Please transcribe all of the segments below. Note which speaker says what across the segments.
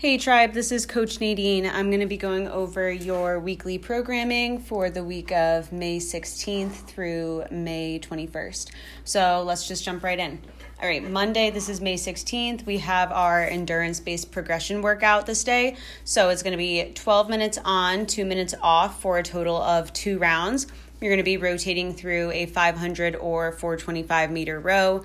Speaker 1: Hey Tribe, this is Coach Nadine. I'm going to be going over your weekly programming for the week of May 16th through May 21st. So let's just jump right in. All right, Monday, this is May 16th. We have our endurance based progression workout this day. So it's going to be 12 minutes on, two minutes off for a total of two rounds. You're going to be rotating through a 500 or 425 meter row,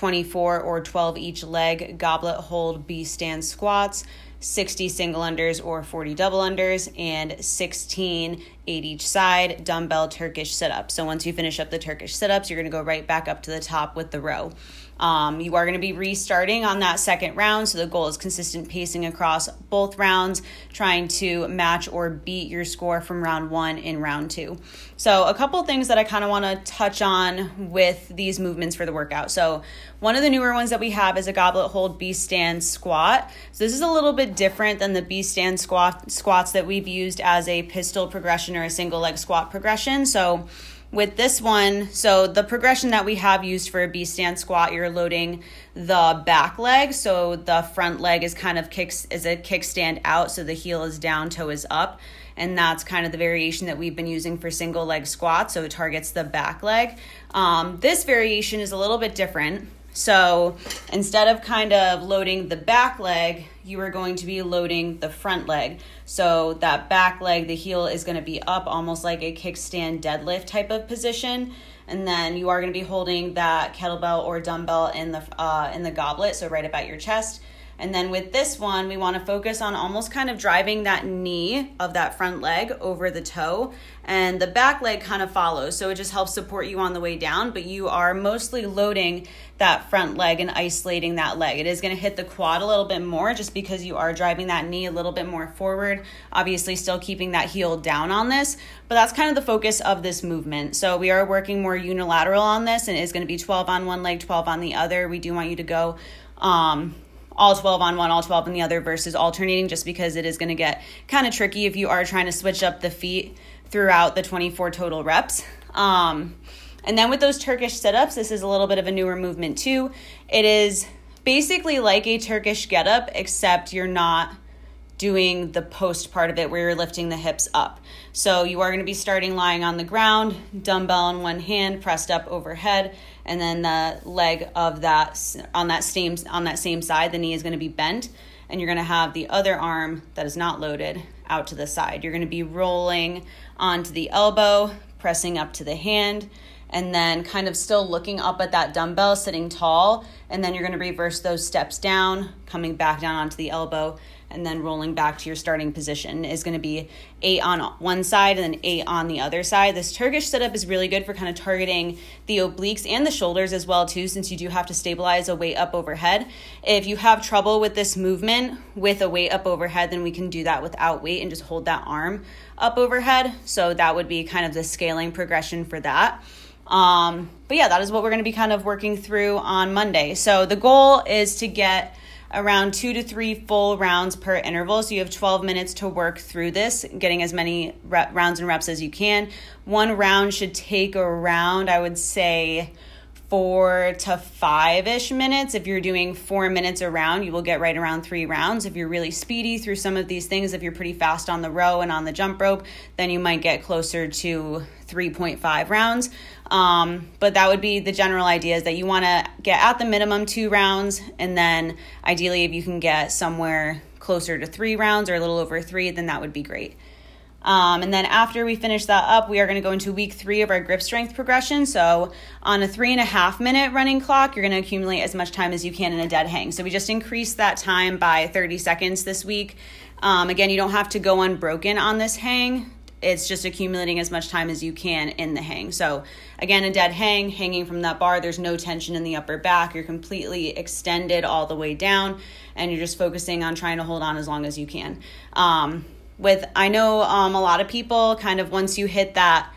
Speaker 1: 24 or 12 each leg goblet hold B stance squats, 60 single unders or 40 double unders, and 16 eight each side dumbbell Turkish sit ups. So once you finish up the Turkish sit ups, you're to go right back up to the top with the row. Um, you are going to be restarting on that second round, so the goal is consistent pacing across both rounds, trying to match or beat your score from round one in round two. So, a couple things that I kind of want to touch on with these movements for the workout. So, one of the newer ones that we have is a goblet hold B stance squat. So, this is a little bit different than the B stance squat squats that we've used as a pistol progression or a single leg squat progression. So, with this one, so the progression that we have used for a B stance squat, you're loading the back leg. So the front leg is kind of kicks is a kickstand out, so the heel is down, toe is up. And that's kind of the variation that we've been using for single leg squats. So it targets the back leg. Um, this variation is a little bit different. So instead of kind of loading the back leg, you are going to be loading the front leg. So that back leg, the heel is going to be up almost like a kickstand deadlift type of position. And then you are going to be holding that kettlebell or dumbbell in the uh, in the goblet, so right about your chest. And then with this one, we want to focus on almost kind of driving that knee of that front leg over the toe. And the back leg kind of follows. So it just helps support you on the way down, but you are mostly loading that front leg and isolating that leg. It is going to hit the quad a little bit more just because you are driving that knee a little bit more forward. Obviously, still keeping that heel down on this, but that's kind of the focus of this movement. So we are working more unilateral on this and is going to be 12 on one leg, 12 on the other. We do want you to go. Um, all 12 on one, all 12 on the other versus alternating just because it is going to get kind of tricky if you are trying to switch up the feet throughout the 24 total reps. Um, and then with those Turkish sit ups, this is a little bit of a newer movement too. It is basically like a Turkish get up, except you're not doing the post part of it where you're lifting the hips up. So you are going to be starting lying on the ground, dumbbell in one hand, pressed up overhead, and then the leg of that on that same on that same side, the knee is going to be bent, and you're going to have the other arm that is not loaded out to the side. You're going to be rolling onto the elbow, pressing up to the hand, and then kind of still looking up at that dumbbell, sitting tall, and then you're going to reverse those steps down, coming back down onto the elbow and then rolling back to your starting position is going to be eight on one side and then eight on the other side. This Turkish sit up is really good for kind of targeting the obliques and the shoulders as well too, since you do have to stabilize a weight up overhead. If you have trouble with this movement with a weight up overhead, then we can do that without weight and just hold that arm up overhead. So that would be kind of the scaling progression for that. Um, but yeah, that is what we're going to be kind of working through on Monday. So the goal is to get around two to three full rounds per interval. So you have 12 minutes to work through this, getting as many rep, rounds and reps as you can. One round should take around, I would say, four to five ish minutes. If you're doing four minutes around, you will get right around three rounds. If you're really speedy through some of these things, if you're pretty fast on the row and on the jump rope, then you might get closer to 3.5 rounds. Um, but that would be the general idea is that you want to get at the minimum two rounds, and then ideally, if you can get somewhere closer to three rounds or a little over three, then that would be great. Um, and then after we finish that up, we are going to go into week three of our grip strength progression. So on a three and a half minute running clock, you're going to accumulate as much time as you can in a dead hang. So we just increased that time by 30 seconds this week. Um, again, you don't have to go unbroken on this hang. It's just accumulating as much time as you can in the hang. So again, a dead hang, hanging from that bar, there's no tension in the upper back. You're completely extended all the way down, and you're just focusing on trying to hold on as long as you can. Um, with I know um, a lot of people kind of once you hit that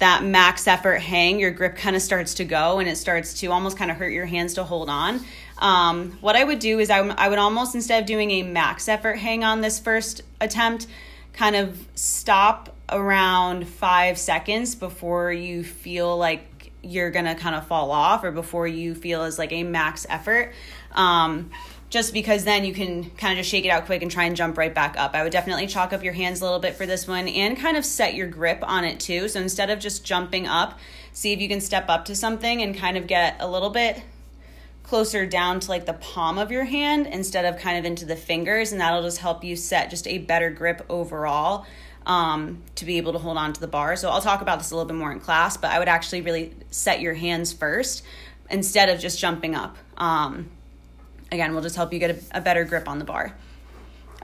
Speaker 1: that max effort hang, your grip kind of starts to go and it starts to almost kind of hurt your hands to hold on. Um, what I would do is I, I would almost instead of doing a max effort hang on this first attempt, kind of stop around five seconds before you feel like you're gonna kind of fall off or before you feel as like a max effort. Um, just because then you can kind of just shake it out quick and try and jump right back up. I would definitely chalk up your hands a little bit for this one and kind of set your grip on it too. So instead of just jumping up, see if you can step up to something and kind of get a little bit closer down to like the palm of your hand instead of kind of into the fingers and that'll just help you set just a better grip overall um, to be able to hold on to the bar. So I'll talk about this a little bit more in class, but I would actually really set your hands first instead of just jumping up. Um, again, will just help you get a, a better grip on the bar.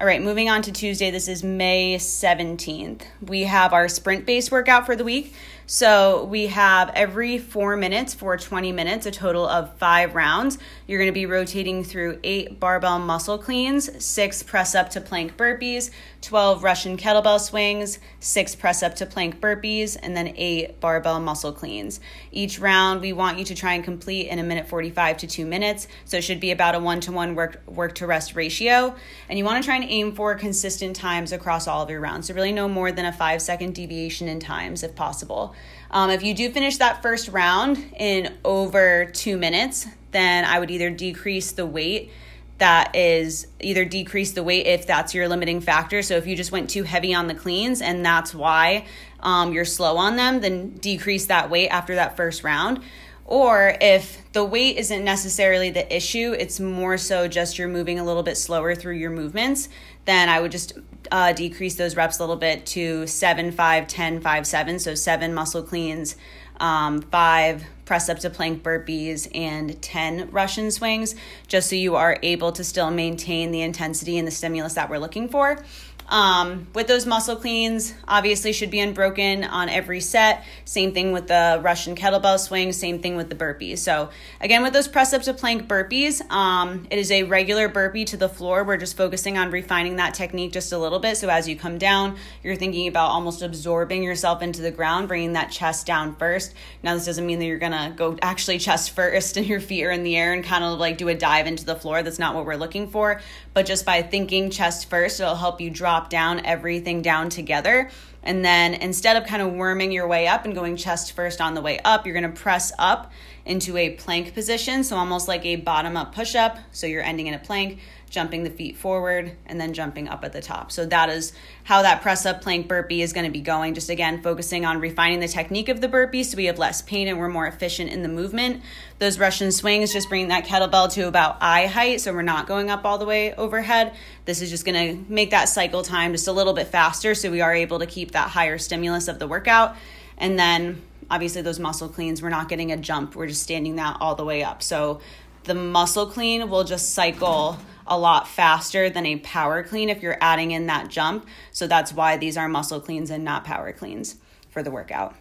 Speaker 1: All right, moving on to Tuesday. This is May 17th. We have our sprint based workout for the week. So we have every four minutes for 20 minutes, a total of five rounds. You're going to be rotating through eight barbell muscle cleans, six press up to plank burpees, 12 Russian kettlebell swings, six press up to plank burpees, and then eight barbell muscle cleans. Each round, we want you to try and complete in a minute 45 to two minutes. So it should be about a one to one work, work to rest ratio. And you want to try and aim for consistent times across all of your rounds. So, really, no more than a five second deviation in times if possible. Um, if you do finish that first round in over two minutes, then I would either decrease the weight that is either decrease the weight if that's your limiting factor. So if you just went too heavy on the cleans and that's why um, you're slow on them, then decrease that weight after that first round. Or if the weight isn't necessarily the issue, it's more so just you're moving a little bit slower through your movements, then I would just uh, decrease those reps a little bit to 7, 5, 10, 5, 7. So 7 muscle cleans, um, 5 press up to plank burpees, and 10 Russian swings, just so you are able to still maintain the intensity and the stimulus that we're looking for. Um, with those muscle cleans, obviously should be unbroken on every set. Same thing with the Russian kettlebell swing, same thing with the burpees. So again, with those press up to plank burpees, um, it is a regular burpee to the floor. We're just focusing on refining that technique just a little bit. So as you come down, you're thinking about almost absorbing yourself into the ground, bringing that chest down first. Now this doesn't mean that you're gonna go actually chest first and your feet are in the air and kind of like do a dive into the floor. That's not what we're looking for. But just by thinking chest first, it'll help you drop drop down everything down together. And then instead of kind of worming your way up and going chest first on the way up, you're gonna press up into a plank position. So almost like a bottom up push up. So you're ending in a plank jumping the feet forward, and then jumping up at the top. So that is how that press up plank burpee is going to be going. Just again, focusing on refining the technique of the burpee so we have less pain and we're more efficient in the movement. Those Russian swings, just bringing that kettlebell to about eye height so we're not going up all the way overhead. This is just going to make that cycle time just a little bit faster so we are able to keep that higher stimulus of the workout. And then obviously those muscle cleans, we're not getting a jump, we're just standing that all the way up. So the muscle clean will just cycle a lot faster than a power clean if you're adding in that jump. So that's why these are muscle cleans and not power cleans for the workout.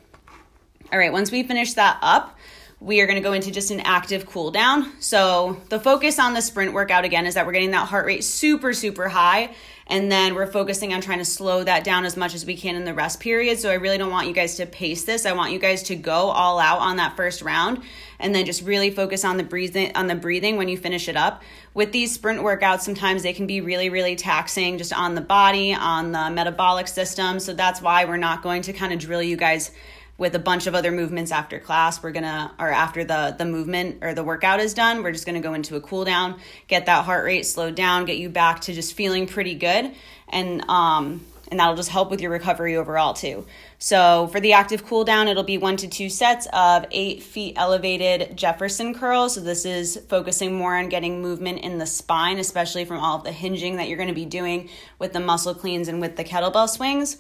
Speaker 1: All right, once we finish that up, we are going to go into just an active cool down. So, the focus on the sprint workout again is that we're getting that heart rate super, super high. And then we're focusing on trying to slow that down as much as we can in the rest period. So, I really don't want you guys to pace this. I want you guys to go all out on that first round and then just really focus on the breathing on the breathing when you finish it up. With these sprint workouts, sometimes they can be really, really taxing just on the body, on the metabolic system. So, that's why we're not going to kind of drill you guys with a bunch of other movements after class. We're gonna, or after the the movement or the workout is done, we're just gonna go into a cool down, get that heart rate slowed down, get you back to just feeling pretty good, and um, and that'll just help with your recovery overall too. So for the active cool down, it'll be one to two sets of eight feet elevated Jefferson curls. So this is focusing more on getting movement in the spine, especially from all of the hinging that you're going to be doing with the muscle cleans and with the kettlebell swings.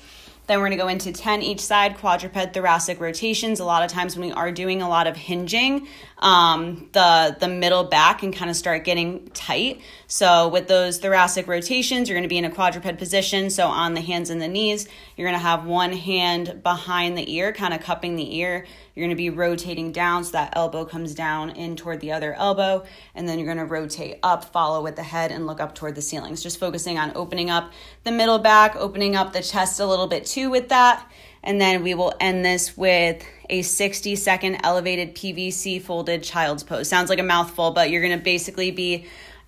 Speaker 1: Then we're going to go into 10 each side quadruped thoracic rotations. A lot of times when we are doing a lot of hinging, um, the, the middle back can kind of start getting tight. So with those thoracic rotations, you're going to be in a quadruped position. So on the hands and the knees, you're going to have one hand behind the ear, kind of cupping the ear. You're going to be rotating down so that elbow comes down in toward the other elbow. And then you're going to rotate up, follow with the head, and look up toward the ceilings. Just focusing on opening up the middle back, opening up the chest a little bit too with that. And then we will end this with a 60 second elevated PVC folded child's pose. Sounds like a mouthful, but you're to basically be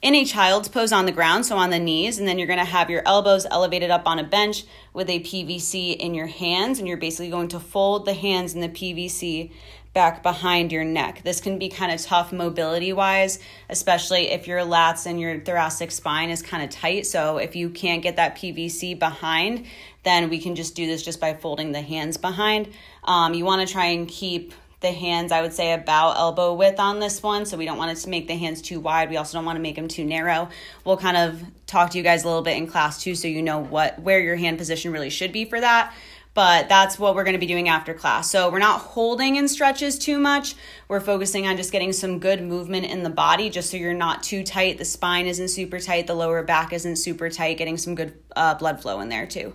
Speaker 1: in a child's pose on the ground, so on the knees, and then you're to have your elbows elevated up on a bench with a PVC in your hands, and you're basically going to fold the hands in the PVC back behind your neck. This can be kind of tough mobility wise, especially if your lats and your thoracic spine is kind of tight. So if you can't get that PVC behind, then we can just do this just by folding the hands behind. Um, you want to try and keep the hands, I would say, about elbow width on this one. So we don't want it to make the hands too wide. We also don't want to make them too narrow. We'll kind of talk to you guys a little bit in class too, so you know what where your hand position really should be for that. But that's what we're going to be doing after class. So we're not holding in stretches too much. We're focusing on just getting some good movement in the body, just so you're not too tight. The spine isn't super tight. The lower back isn't super tight. Getting some good uh, blood flow in there too.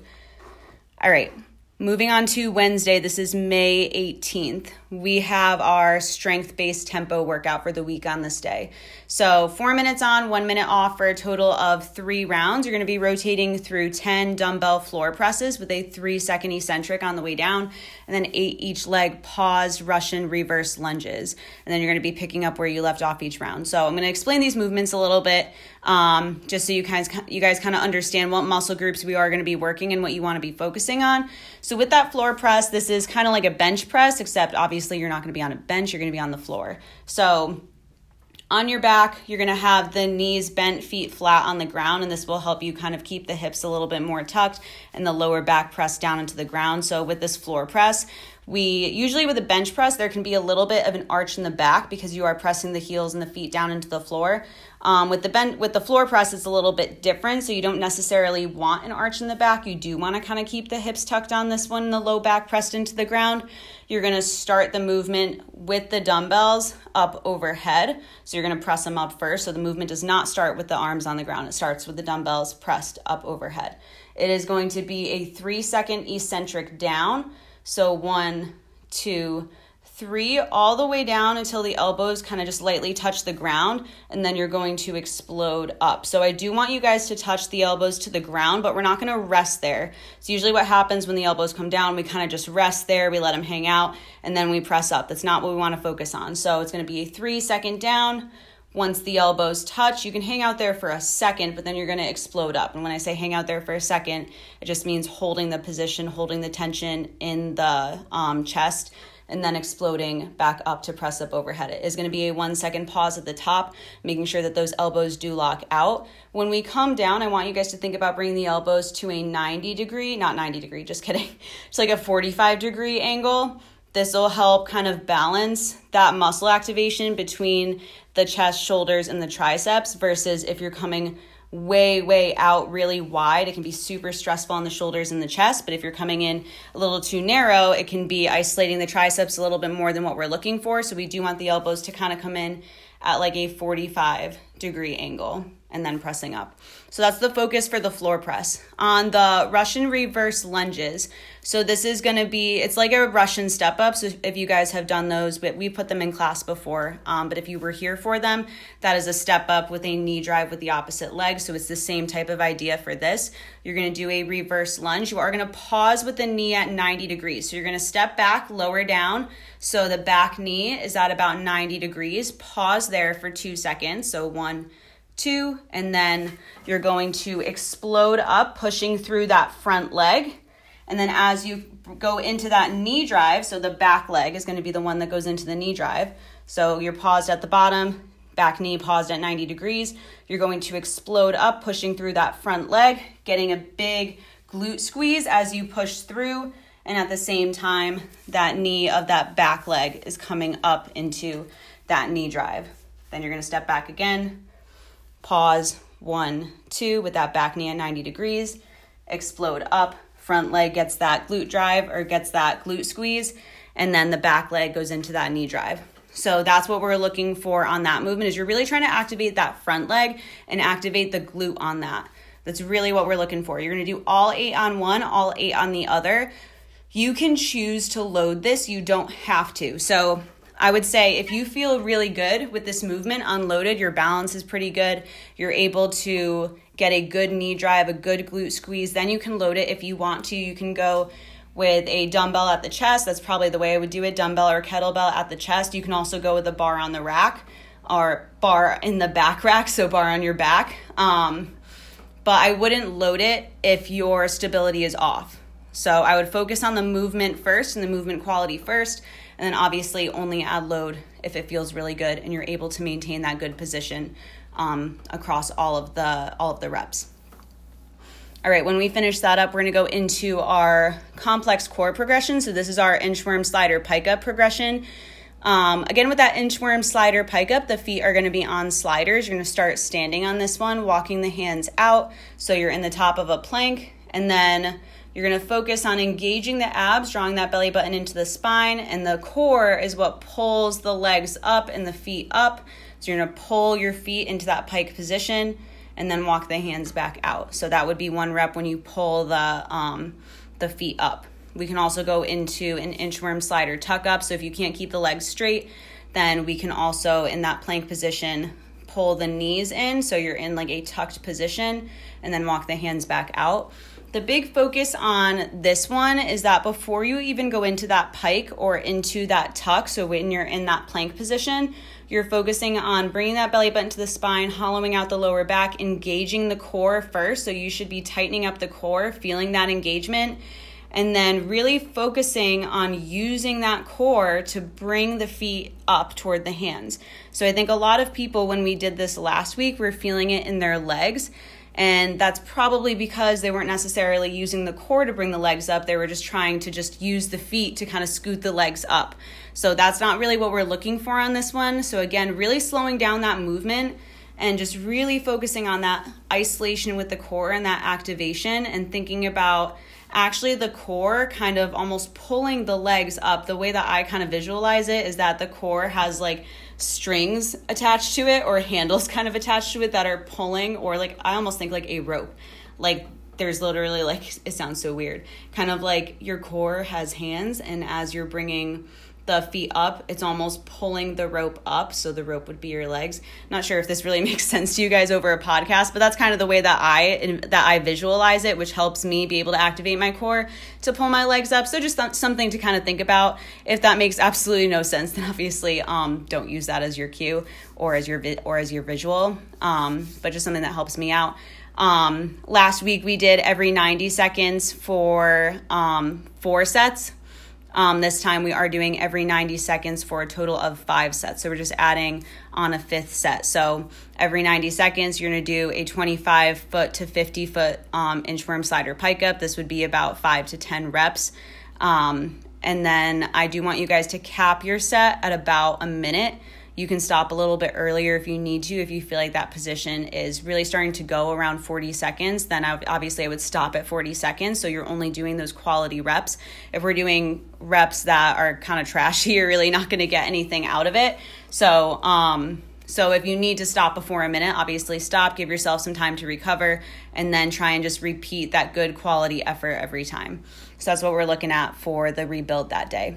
Speaker 1: All right. Moving on to Wednesday, this is May 18th. We have our strength based tempo workout for the week on this day. So, four minutes on, one minute off for a total of three rounds. You're to be rotating through 10 dumbbell floor presses with a three second eccentric on the way down, and then eight each leg paused Russian reverse lunges. And then you're to be picking up where you left off each round. So, I'm to explain these movements a little bit um, just so you guys, you guys kind of understand what muscle groups we are to be working and what you want to be focusing on. So, with that floor press, this is kind of like a bench press, except obviously you're not going to be on a bench, you're going to be on the floor. So, on your back, you're gonna have the knees bent, feet flat on the ground, and this will help you kind of keep the hips a little bit more tucked and the lower back pressed down into the ground. So, with this floor press, we usually with a bench press, there can be a little bit of an arch in the back because you are pressing the heels and the feet down into the floor. Um, with the bend, with the floor press, it's a little bit different. So you don't necessarily want an arch in the back. You do want to kind of keep the hips tucked on this one, the low back pressed into the ground. You're going to start the movement with the dumbbells up overhead. So you're going to press them up first. So the movement does not start with the arms on the ground. It starts with the dumbbells pressed up overhead. It is going to be a three second eccentric down. So one, two, three, all the way down until the elbows kind of just lightly touch the ground, and then you're going to explode up. So I do want you guys to touch the elbows to the ground, but we're not going to rest there. So usually what happens when the elbows come down, we kind of just rest there, we let them hang out, and then we press up. That's not what we want to focus on. So it's going to be a three second down once the elbows touch, you can hang out there for a second, but then you're going to explode up. And when I say hang out there for a second, it just means holding the position, holding the tension in the um, chest, and then exploding back up to press up overhead. It is going to be a one second pause at the top, making sure that those elbows do lock out. When we come down, I want you guys to think about bringing the elbows to a 90 degree, not 90 degree, just kidding. It's like a 45 degree angle this will help kind of balance that muscle activation between the chest, shoulders, and the triceps versus if you're coming way, way out really wide, it can be super stressful on the shoulders and the chest. But if you're coming in a little too narrow, it can be isolating the triceps a little bit more than what we're looking for. So we do want the elbows to kind of come in at like a 45 degree angle and then pressing up. So that's the focus for the floor press. On the Russian reverse lunges, so this is going to be, it's like a Russian step up. So if you guys have done those, but we put them in class before. Um, but if you were here for them, that is a step up with a knee drive with the opposite leg. So it's the same type of idea for this. You're going to do a reverse lunge. You are going to pause with the knee at 90 degrees. So you're going to step back, lower down. So the back knee is at about 90 degrees. Pause there for two seconds. So one, two, and then you're going to explode up, pushing through that front leg. And then as you go into that knee drive, so the back leg is going to be the one that goes into the knee drive. So you're paused at the bottom, back knee paused at 90 degrees. You're going to explode up, pushing through that front leg, getting a big glute squeeze as you push through. And at the same time, that knee of that back leg is coming up into that knee drive. Then you're going to step back again, pause, one, two, with that back knee at 90 degrees, explode up, front leg gets that glute drive or gets that glute squeeze, and then the back leg goes into that knee drive. So that's what we're looking for on that movement is you're really trying to activate that front leg and activate the glute on that. That's really what we're looking for. You're going to do all 8 on one, all 8 on the other. You can choose to load this, you don't have to. So I would say if you feel really good with this movement unloaded, your balance is pretty good, you're able to get a good knee drive, a good glute squeeze, then you can load it if you want to. You can go with a dumbbell at the chest. That's probably the way I would do it dumbbell or kettlebell at the chest. You can also go with a bar on the rack or bar in the back rack, so bar on your back. Um, but I wouldn't load it if your stability is off. So I would focus on the movement first and the movement quality first And then obviously only add load if it feels really good and you're able to maintain that good position um, across all of the all of the reps. All right, when we finish that up, we're gonna go into our complex core progression. So this is our inchworm slider pike up progression. Um, again, with that inchworm slider pike up, the feet are going to be on sliders. You're going to start standing on this one, walking the hands out. So you're in the top of a plank, and then you're going to focus on engaging the abs, drawing that belly button into the spine, and the core is what pulls the legs up and the feet up. So you're going to pull your feet into that pike position and then walk the hands back out. So that would be one rep when you pull the um, the feet up. We can also go into an inchworm slider tuck up. So if you can't keep the legs straight, then we can also, in that plank position, pull the knees in. So you're in like a tucked position and then walk the hands back out. The big focus on this one is that before you even go into that pike or into that tuck, so when you're in that plank position, you're focusing on bringing that belly button to the spine, hollowing out the lower back, engaging the core first. So you should be tightening up the core, feeling that engagement and then really focusing on using that core to bring the feet up toward the hands. So I think a lot of people, when we did this last week, were feeling it in their legs. And that's probably because they weren't necessarily using the core to bring the legs up. They were just trying to just use the feet to kind of scoot the legs up. So that's not really what we're looking for on this one. So again, really slowing down that movement and just really focusing on that isolation with the core and that activation and thinking about actually the core kind of almost pulling the legs up. The way that I kind of visualize it is that the core has like strings attached to it or handles kind of attached to it that are pulling, or like I almost think like a rope. Like there's literally like, it sounds so weird, kind of like your core has hands, and as you're bringing the feet up, it's almost pulling the rope up. So the rope would be your legs. Not sure if this really makes sense to you guys over a podcast, but that's kind of the way that I that I visualize it, which helps me be able to activate my core to pull my legs up. So just th- something to kind of think about. If that makes absolutely no sense, then obviously um, don't use that as your cue or as your vi- or as your visual. Um, but just something that helps me out. Um, last week we did every 90 seconds for um, four sets um, this time we are doing every 90 seconds for a total of five sets. So we're just adding on a fifth set. So every 90 seconds, you're going to do a 25 foot to 50 foot um, inchworm slider pike up. This would be about five to 10 reps. Um, and then I do want you guys to cap your set at about a minute. You can stop a little bit earlier if you need to. If you feel like that position is really starting to go around 40 seconds, then I, obviously I would stop at 40 seconds. So you're only doing those quality reps. If we're doing reps that are kind of trashy, you're really not going to get anything out of it. So, um, so if you need to stop before a minute, obviously stop, give yourself some time to recover, and then try and just repeat that good quality effort every time. So that's what we're looking at for the rebuild that day.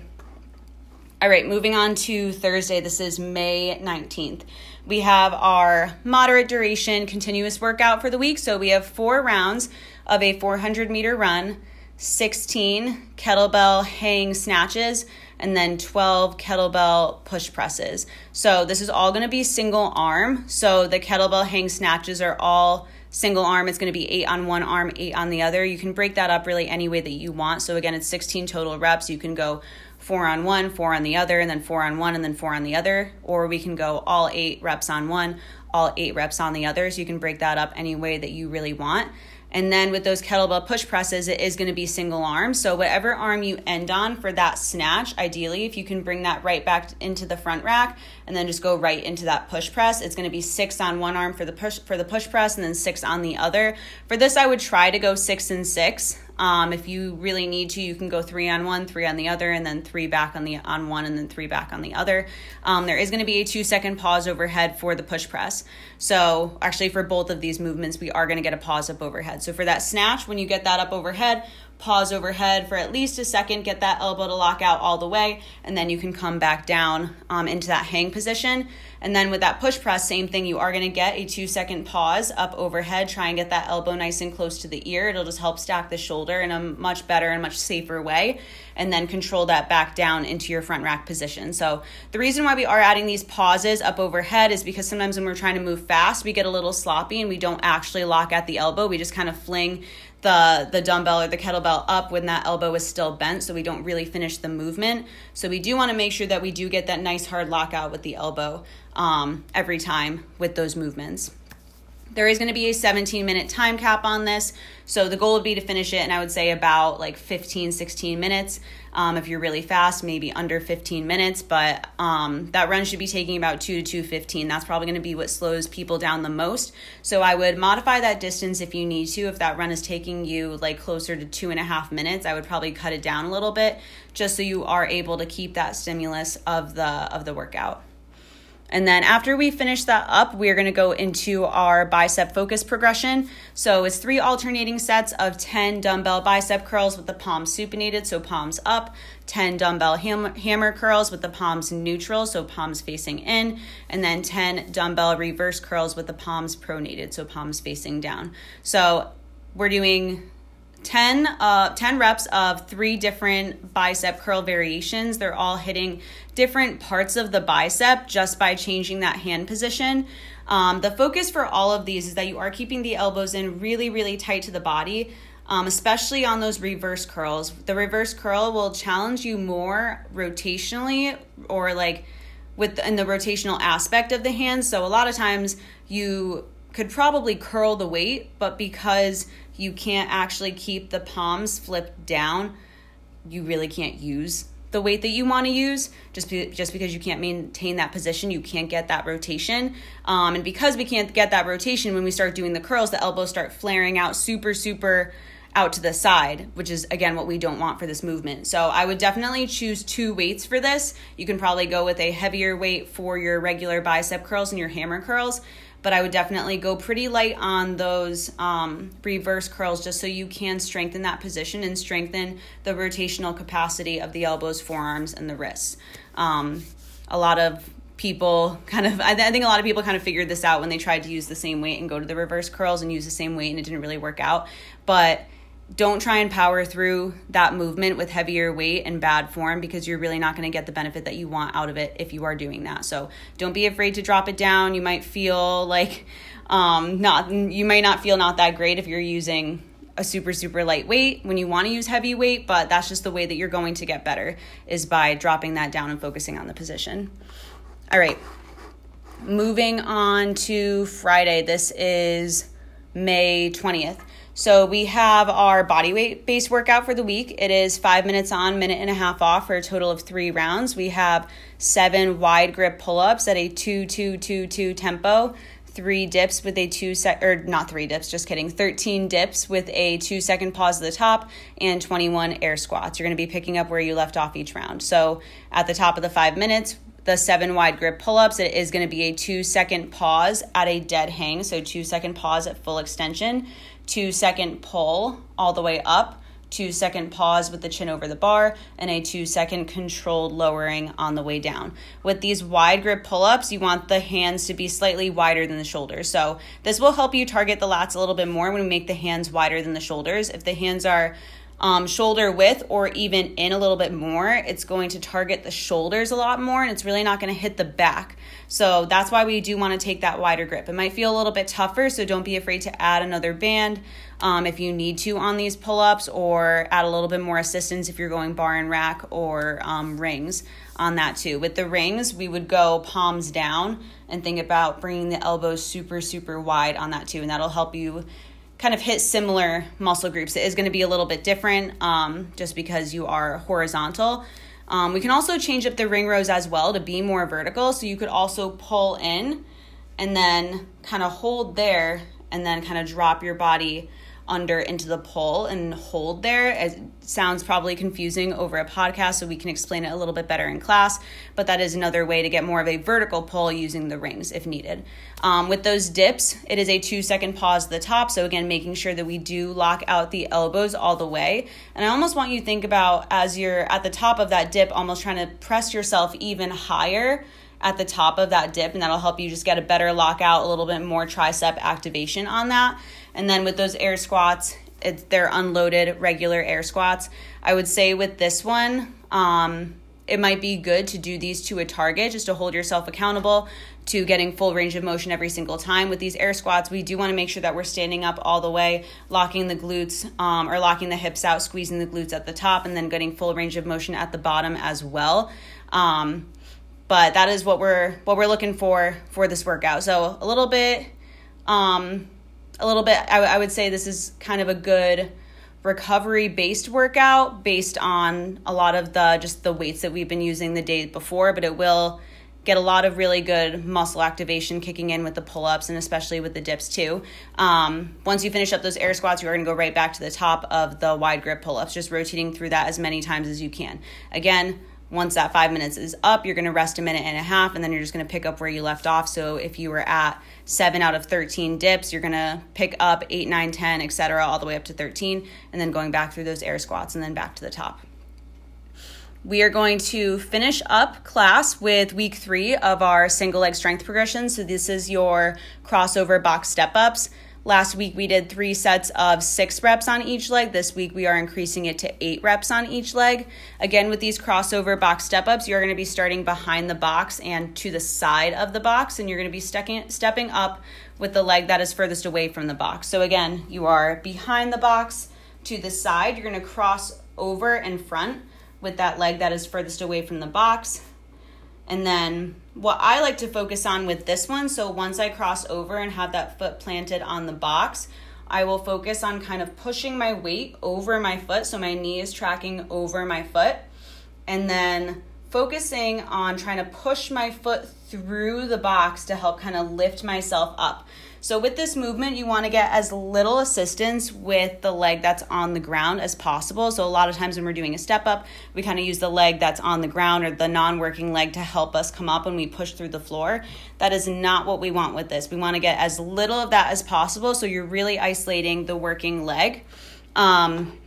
Speaker 1: All right, moving on to Thursday. This is May 19th. We have our moderate duration continuous workout for the week. So we have four rounds of a 400 meter run, 16 kettlebell hang snatches, and then 12 kettlebell push presses. So this is all going to be single arm. So the kettlebell hang snatches are all single arm. It's going to be eight on one arm, eight on the other. You can break that up really any way that you want. So again, it's 16 total reps. You can go four on one, four on the other, and then four on one, and then four on the other. Or we can go all eight reps on one, all eight reps on the other. So you can break that up any way that you really want. And then with those kettlebell push presses, it is going to be single arm. So whatever arm you end on for that snatch, ideally, if you can bring that right back into the front rack and then just go right into that push press, it's going to be six on one arm for the push for the push press and then six on the other. For this, I would try to go six and six. Um, if you really need to, you can go three on one, three on the other, and then three back on the on one, and then three back on the other. Um, there is going to be a two second pause overhead for the push press. So actually, for both of these movements, we are going to get a pause up overhead. So for that snatch, when you get that up overhead, pause overhead for at least a second, get that elbow to lock out all the way, and then you can come back down um, into that hang position. And then with that push press, same thing. You are to get a two second pause up overhead. Try and get that elbow nice and close to the ear. It'll just help stack the shoulder in a much better and much safer way. And then control that back down into your front rack position. So the reason why we are adding these pauses up overhead is because sometimes when we're trying to move fast, we get a little sloppy and we don't actually lock at the elbow. We just kind of fling the the dumbbell or the kettlebell up when that elbow is still bent so we don't really finish the movement so we do want to make sure that we do get that nice hard lockout with the elbow um, every time with those movements there is going to be a 17 minute time cap on this. So the goal would be to finish it, and I would say about like 15, 16 minutes. Um, if you're really fast, maybe under 15 minutes, but um, that run should be taking about 2 to 215. That's probably going to be what slows people down the most. So I would modify that distance if you need to. If that run is taking you like closer to two and a half minutes, I would probably cut it down a little bit just so you are able to keep that stimulus of the of the workout. And then after we finish that up, we're going to go into our bicep focus progression. So it's three alternating sets of 10 dumbbell bicep curls with the palms supinated, so palms up, 10 dumbbell ham- hammer curls with the palms neutral, so palms facing in, and then 10 dumbbell reverse curls with the palms pronated, so palms facing down. So we're doing 10, uh, 10 reps of three different bicep curl variations. They're all hitting different parts of the bicep just by changing that hand position. Um, the focus for all of these is that you are keeping the elbows in really, really tight to the body, um, especially on those reverse curls. The reverse curl will challenge you more rotationally or like with in the rotational aspect of the hands. So a lot of times you could probably curl the weight, but because you can't actually keep the palms flipped down, you really can't use the weight that you want to use just be, just because you can't maintain that position you can't get that rotation. Um, and because we can't get that rotation when we start doing the curls the elbows start flaring out super super out to the side which is again what we don't want for this movement. So i would definitely choose two weights for this. You can probably go with a heavier weight for your regular bicep curls and your hammer curls but I would definitely go pretty light on those um, reverse curls just so you can strengthen that position and strengthen the rotational capacity of the elbows, forearms, and the wrists. Um, a lot of people kind of, I, th- I think a lot of people kind of figured this out when they tried to use the same weight and go to the reverse curls and use the same weight and it didn't really work out. But don't try and power through that movement with heavier weight and bad form because you're really not going to get the benefit that you want out of it if you are doing that. So don't be afraid to drop it down. You might feel like um, not you might not feel not that great if you're using a super super light weight when you want to use heavy weight, but that's just the way that you're going to get better is by dropping that down and focusing on the position. All right. Moving on to Friday. This is May 20th. So we have our body weight based workout for the week. It is five minutes on, minute and a half off for a total of three rounds. We have seven wide grip pull ups at a two two two two tempo, three dips with a two sec or not three dips, just kidding, 13 dips with a two second pause at the top and 21 air squats. You're to be picking up where you left off each round. So at the top of the five minutes, the seven wide grip pull ups, it is to be a two second pause at a dead hang. So two second pause at full extension two second pull all the way up, two second pause with the chin over the bar, and a two second controlled lowering on the way down. With these wide grip pull ups, you want the hands to be slightly wider than the shoulders. So this will help you target the lats a little bit more when we make the hands wider than the shoulders. If the hands are um, shoulder width or even in a little bit more, it's going to target the shoulders a lot more and it's really not going to hit the back. So that's why we do want to take that wider grip. It might feel a little bit tougher, so don't be afraid to add another band um, if you need to on these pull ups or add a little bit more assistance if you're going bar and rack or um, rings on that too. With the rings, we would go palms down and think about bringing the elbows super, super wide on that too, and that'll help you kind of hit similar muscle groups. It is going to be a little bit different um, just because you are horizontal. Um, we can also change up the ring rows as well to be more vertical. So you could also pull in and then kind of hold there and then kind of drop your body under into the pull and hold there. It sounds probably confusing over a podcast, so we can explain it a little bit better in class, but that is another way to get more of a vertical pull using the rings if needed. Um, with those dips, it is a two second pause at the top, so again, making sure that we do lock out the elbows all the way. And I almost want you to think about as you're at the top of that dip, almost trying to press yourself even higher at the top of that dip, and that'll help you just get a better lockout, a little bit more tricep activation on that. And then with those air squats, it's, they're unloaded regular air squats. I would say with this one, um, it might be good to do these to a target just to hold yourself accountable to getting full range of motion every single time. With these air squats, we do want to make sure that we're standing up all the way, locking the glutes um, or locking the hips out, squeezing the glutes at the top, and then getting full range of motion at the bottom as well. Um, but that is what we're what we're looking for for this workout. So a little bit, um, a little bit. I, I would say this is kind of a good recovery based workout based on a lot of the just the weights that we've been using the day before, but it will get a lot of really good muscle activation kicking in with the pull ups and especially with the dips too. Um, once you finish up those air squats, you're going to go right back to the top of the wide grip pull ups, just rotating through that as many times as you can. Again, once that five minutes is up, you're going to rest a minute and a half, and then you're just going to pick up where you left off. So if you were at seven out of 13 dips, you're to pick up eight, nine, 10, etc., all the way up to 13, and then going back through those air squats and then back to the top. We are going to finish up class with week three of our single leg strength progression. So, this is your crossover box step ups. Last week we did three sets of six reps on each leg. This week we are increasing it to eight reps on each leg. Again, with these crossover box step ups, you're going to be starting behind the box and to the side of the box, and you're going to be stepping, stepping up with the leg that is furthest away from the box. So, again, you are behind the box to the side. You're going to cross over in front with that leg that is furthest away from the box. And then what I like to focus on with this one, so once I cross over and have that foot planted on the box, I will focus on kind of pushing my weight over my foot so my knee is tracking over my foot. And then focusing on trying to push my foot through the box to help kind of lift myself up. So with this movement, you want to get as little assistance with the leg that's on the ground as possible. So a lot of times when we're doing a step up, we kind of use the leg that's on the ground or the non-working leg to help us come up when we push through the floor. That is not what we want with this. We want to get as little of that as possible so you're really isolating the working leg. Um,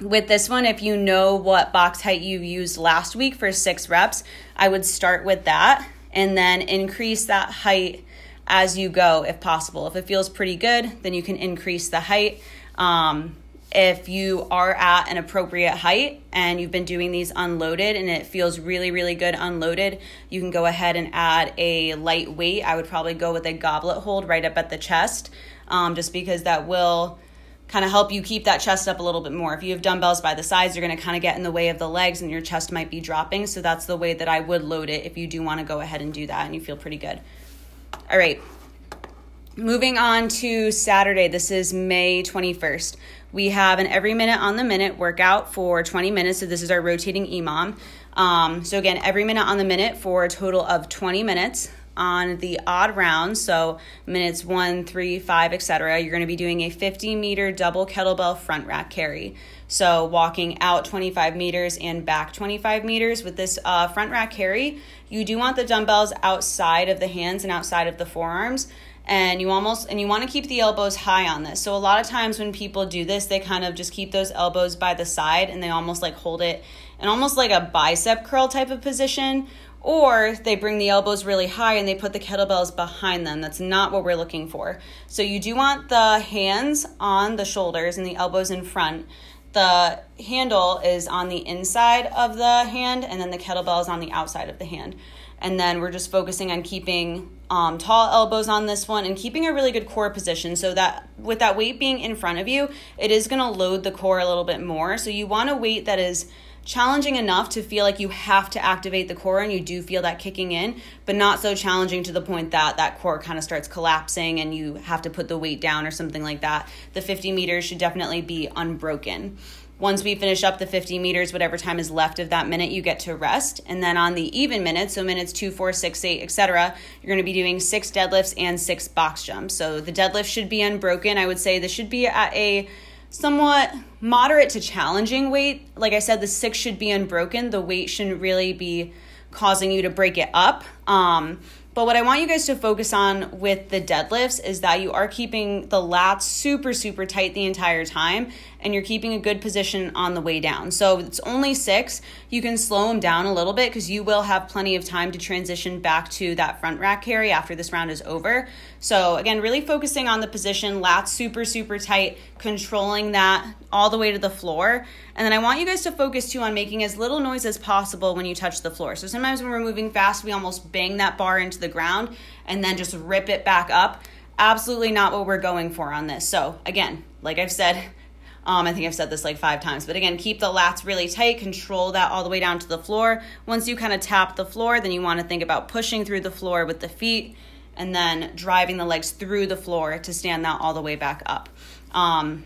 Speaker 1: with this one, if you know what box height you used last week for six reps, I would start with that and then increase that height as you go if possible. If it feels pretty good, then you can increase the height. Um, if you are at an appropriate height and you've been doing these unloaded and it feels really, really good unloaded, you can go ahead and add a light weight. I would probably go with a goblet hold right up at the chest, um, just because that will kind of help you keep that chest up a little bit more. If you have dumbbells by the sides, you're going to kind of get in the way of the legs and your chest might be dropping. So that's the way that I would load it if you do want to go ahead and do that and you feel pretty good. All right. Moving on to Saturday, this is May 21st. We have an every minute on the minute workout for 20 minutes. So, this is our rotating EMOM. Um, so, again, every minute on the minute for a total of 20 minutes. On the odd rounds, so minutes one, three, five, etc., you're going to be doing a 50 meter double kettlebell front rack carry. So, walking out 25 meters and back 25 meters with this uh, front rack carry, you do want the dumbbells outside of the hands and outside of the forearms and you almost and you want to keep the elbows high on this. So a lot of times when people do this, they kind of just keep those elbows by the side and they almost like hold it in almost like a bicep curl type of position or they bring the elbows really high and they put the kettlebells behind them. That's not what we're looking for. So you do want the hands on the shoulders and the elbows in front. The handle is on the inside of the hand and then the kettlebell is on the outside of the hand. And then we're just focusing on keeping um, tall elbows on this one and keeping a really good core position so that with that weight being in front of you, it is going to load the core a little bit more. So you want a weight that is challenging enough to feel like you have to activate the core and you do feel that kicking in, but not so challenging to the point that that core kind of starts collapsing and you have to put the weight down or something like that. The 50 meters should definitely be unbroken. Once we finish up the 50 meters, whatever time is left of that minute, you get to rest. And then on the even minutes, so minutes two, four, six, eight, etc., you're going to be doing six deadlifts and six box jumps. So the deadlift should be unbroken. I would say this should be at a somewhat moderate to challenging weight. Like I said, the six should be unbroken. The weight shouldn't really be causing you to break it up. Um, But what I want you guys to focus on with the deadlifts is that you are keeping the lats super, super tight the entire time and you're keeping a good position on the way down. So it's only six. You can slow them down a little bit because you will have plenty of time to transition back to that front rack carry after this round is over. So again, really focusing on the position, lats super, super tight, controlling that all the way to the floor. And then I want you guys to focus too on making as little noise as possible when you touch the floor. So sometimes when we're moving fast, we almost bang that bar into the ground and then just rip it back up. Absolutely not what we're going for on this. So, again, like I've said, um, I think I've said this like five times, but again, keep the lats really tight, control that all the way down to the floor. Once you kind of tap the floor, then you want to think about pushing through the floor with the feet and then driving the legs through the floor to stand that all the way back up. Um,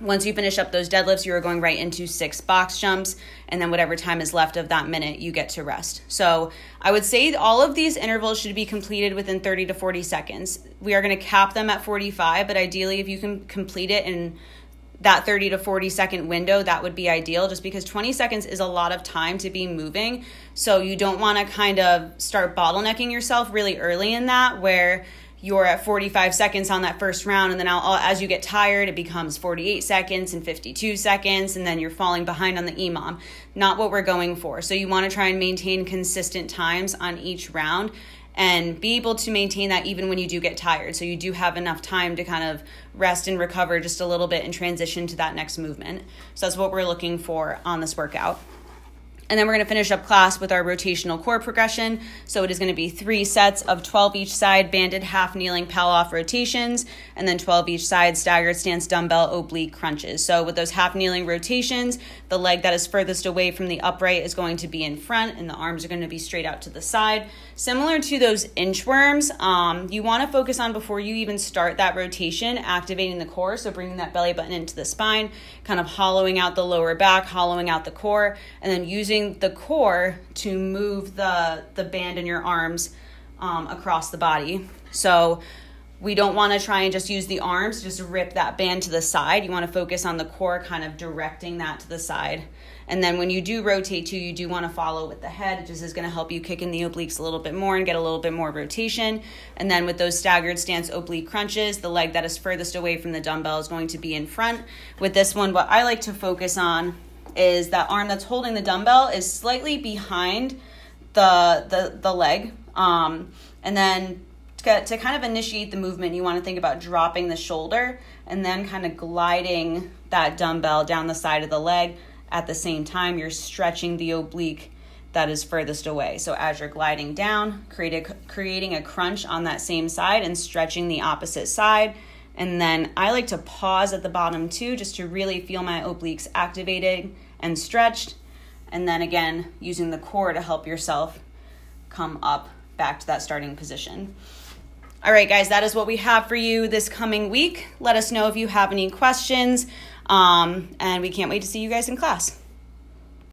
Speaker 1: once you finish up those deadlifts, you are going right into six box jumps, and then whatever time is left of that minute, you get to rest. So I would say all of these intervals should be completed within 30 to 40 seconds. We are going to cap them at 45, but ideally, if you can complete it in that 30 to 40 second window, that would be ideal just because 20 seconds is a lot of time to be moving. So you don't want to kind of start bottlenecking yourself really early in that where you're at 45 seconds on that first round and then as you get tired it becomes 48 seconds and 52 seconds and then you're falling behind on the EMOM not what we're going for. So you want to try and maintain consistent times on each round and be able to maintain that even when you do get tired so you do have enough time to kind of rest and recover just a little bit and transition to that next movement so that's what we're looking for on this workout and then we're going to finish up class with our rotational core progression. So it is going to be three sets of 12 each side banded half kneeling Pallof rotations, and then 12 each side staggered stance dumbbell oblique crunches. So with those half kneeling rotations, the leg that is furthest away from the upright is going to be in front, and the arms are going to be straight out to the side. Similar to those inchworms, um, you want to focus on before you even start that rotation, activating the core. So bringing that belly button into the spine, kind of hollowing out the lower back, hollowing out the core, and then using the core to move the the band in your arms um, across the body. So we don't want to try and just use the arms, just rip that band to the side. You want to focus on the core, kind of directing that to the side. And then when you do rotate too, you do want to follow with the head. It just is going to help you kick in the obliques a little bit more and get a little bit more rotation. And then with those staggered stance oblique crunches, the leg that is furthest away from the dumbbell is going to be in front. With this one, what I like to focus on is that arm that's holding the dumbbell is slightly behind the the, the leg. Um, and then to, to kind of initiate the movement, you want to think about dropping the shoulder and then kind of gliding that dumbbell down the side of the leg. At the same time, you're stretching the oblique that is furthest away. So as you're gliding down, create a, creating a crunch on that same side and stretching the opposite side. And then I like to pause at the bottom too, just to really feel my obliques activated and stretched. And then again, using the core to help yourself come up back to that starting position. All right, guys, that is what we have for you this coming week. Let us know if you have any questions, um, and we can't wait to see you guys in class.